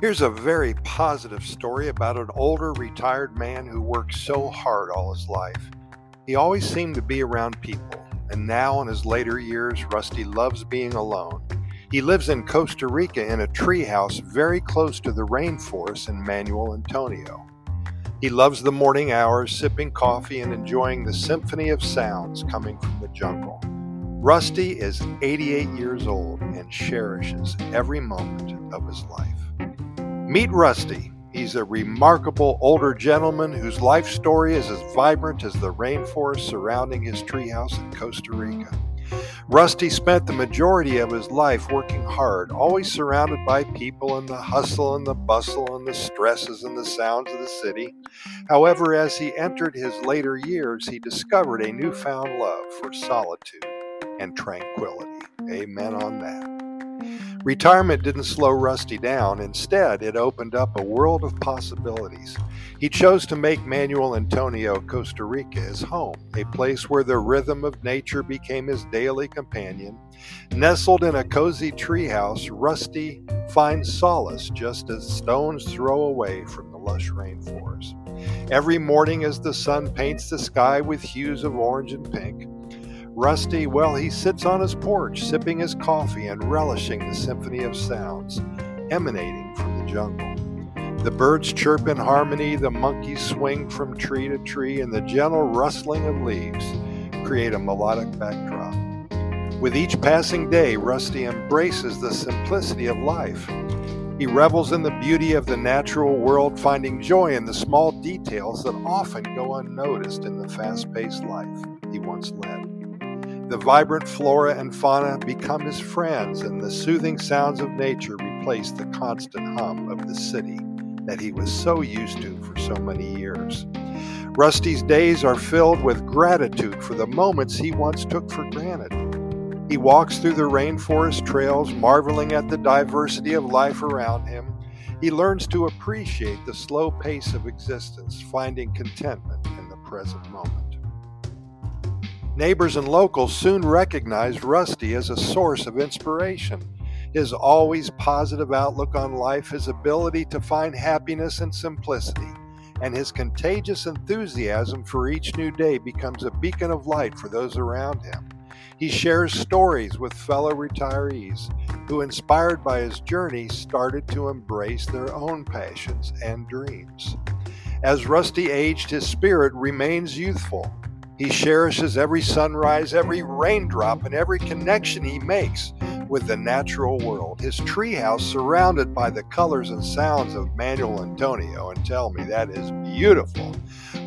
Here's a very positive story about an older retired man who worked so hard all his life. He always seemed to be around people, and now in his later years, Rusty loves being alone. He lives in Costa Rica in a treehouse very close to the rainforest in Manuel Antonio. He loves the morning hours, sipping coffee and enjoying the symphony of sounds coming from the jungle. Rusty is 88 years old and cherishes every moment of his life. Meet Rusty. He's a remarkable older gentleman whose life story is as vibrant as the rainforest surrounding his treehouse in Costa Rica. Rusty spent the majority of his life working hard, always surrounded by people and the hustle and the bustle and the stresses and the sounds of the city. However, as he entered his later years, he discovered a newfound love for solitude and tranquility. Amen on that. Retirement didn't slow Rusty down. Instead, it opened up a world of possibilities. He chose to make Manuel Antonio, Costa Rica, his home, a place where the rhythm of nature became his daily companion. Nestled in a cozy treehouse, Rusty finds solace just as stones throw away from the lush rainforest. Every morning, as the sun paints the sky with hues of orange and pink, Rusty, well, he sits on his porch, sipping his coffee and relishing the symphony of sounds emanating from the jungle. The birds chirp in harmony, the monkeys swing from tree to tree, and the gentle rustling of leaves create a melodic backdrop. With each passing day, Rusty embraces the simplicity of life. He revels in the beauty of the natural world, finding joy in the small details that often go unnoticed in the fast paced life he once led. The vibrant flora and fauna become his friends, and the soothing sounds of nature replace the constant hum of the city that he was so used to for so many years. Rusty's days are filled with gratitude for the moments he once took for granted. He walks through the rainforest trails, marveling at the diversity of life around him. He learns to appreciate the slow pace of existence, finding contentment in the present moment. Neighbors and locals soon recognized Rusty as a source of inspiration. His always positive outlook on life, his ability to find happiness and simplicity, and his contagious enthusiasm for each new day becomes a beacon of light for those around him. He shares stories with fellow retirees who, inspired by his journey, started to embrace their own passions and dreams. As Rusty aged, his spirit remains youthful he cherishes every sunrise, every raindrop, and every connection he makes with the natural world. His treehouse surrounded by the colors and sounds of Manuel Antonio, and tell me that is beautiful.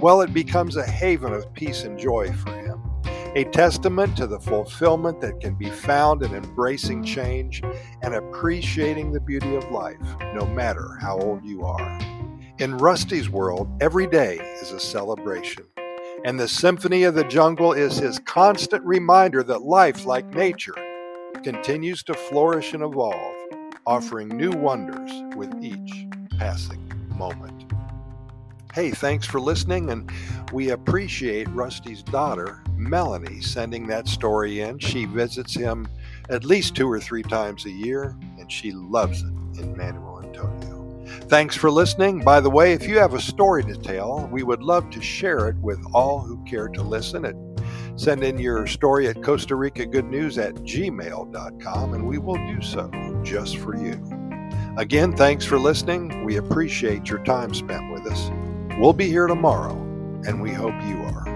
Well, it becomes a haven of peace and joy for him, a testament to the fulfillment that can be found in embracing change and appreciating the beauty of life, no matter how old you are. In Rusty's world, every day is a celebration and the symphony of the jungle is his constant reminder that life, like nature, continues to flourish and evolve, offering new wonders with each passing moment. Hey, thanks for listening, and we appreciate Rusty's daughter, Melanie, sending that story in. She visits him at least two or three times a year, and she loves it in Manuel. Thanks for listening. By the way, if you have a story to tell, we would love to share it with all who care to listen. It, send in your story at Costa Rica Good News at gmail.com and we will do so just for you. Again, thanks for listening. We appreciate your time spent with us. We'll be here tomorrow, and we hope you are.